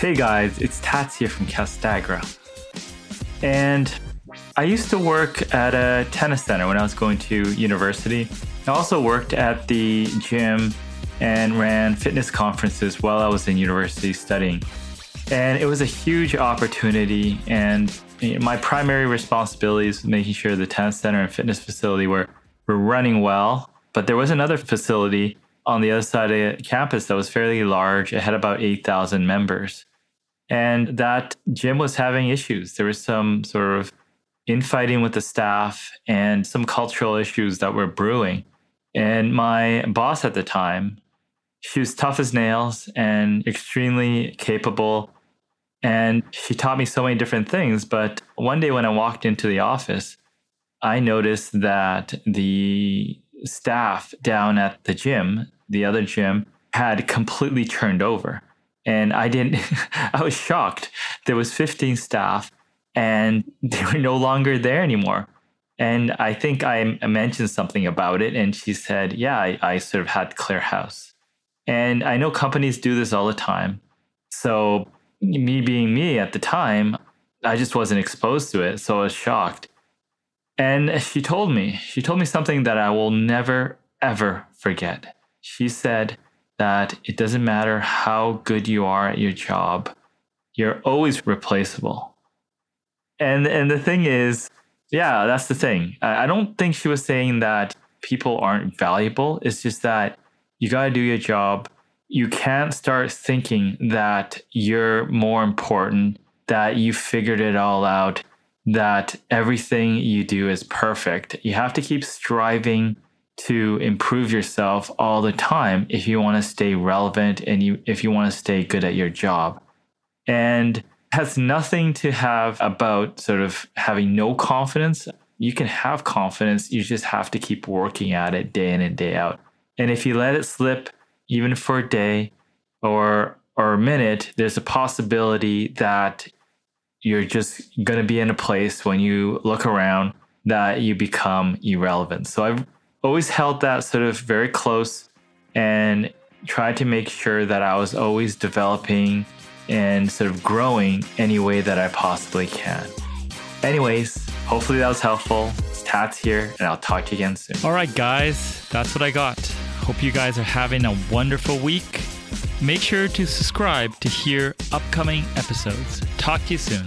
Hey guys, it's Tats here from Castagra. And I used to work at a tennis center when I was going to university. I also worked at the gym and ran fitness conferences while I was in university studying. And it was a huge opportunity. And my primary responsibilities was making sure the tennis center and fitness facility were, were running well. But there was another facility on the other side of the campus that was fairly large. It had about 8,000 members. And that gym was having issues. There was some sort of infighting with the staff and some cultural issues that were brewing. And my boss at the time, she was tough as nails and extremely capable. And she taught me so many different things. But one day when I walked into the office, I noticed that the staff down at the gym, the other gym, had completely turned over. And I didn't, I was shocked. There was 15 staff and they were no longer there anymore. And I think I mentioned something about it. And she said, Yeah, I, I sort of had clear house. And I know companies do this all the time. So, me being me at the time, I just wasn't exposed to it. So I was shocked. And she told me, she told me something that I will never, ever forget. She said that it doesn't matter how good you are at your job, you're always replaceable. And, and the thing is, yeah, that's the thing. I don't think she was saying that people aren't valuable. It's just that you got to do your job. You can't start thinking that you're more important, that you figured it all out, that everything you do is perfect. You have to keep striving to improve yourself all the time if you want to stay relevant and you if you want to stay good at your job. And has nothing to have about sort of having no confidence. You can have confidence, you just have to keep working at it day in and day out. And if you let it slip even for a day or or a minute, there's a possibility that you're just going to be in a place when you look around that you become irrelevant. So I've always held that sort of very close and tried to make sure that I was always developing and sort of growing any way that I possibly can. Anyways, hopefully that was helpful. It's Tats here, and I'll talk to you again soon. All right, guys, that's what I got. Hope you guys are having a wonderful week. Make sure to subscribe to hear upcoming episodes. Talk to you soon.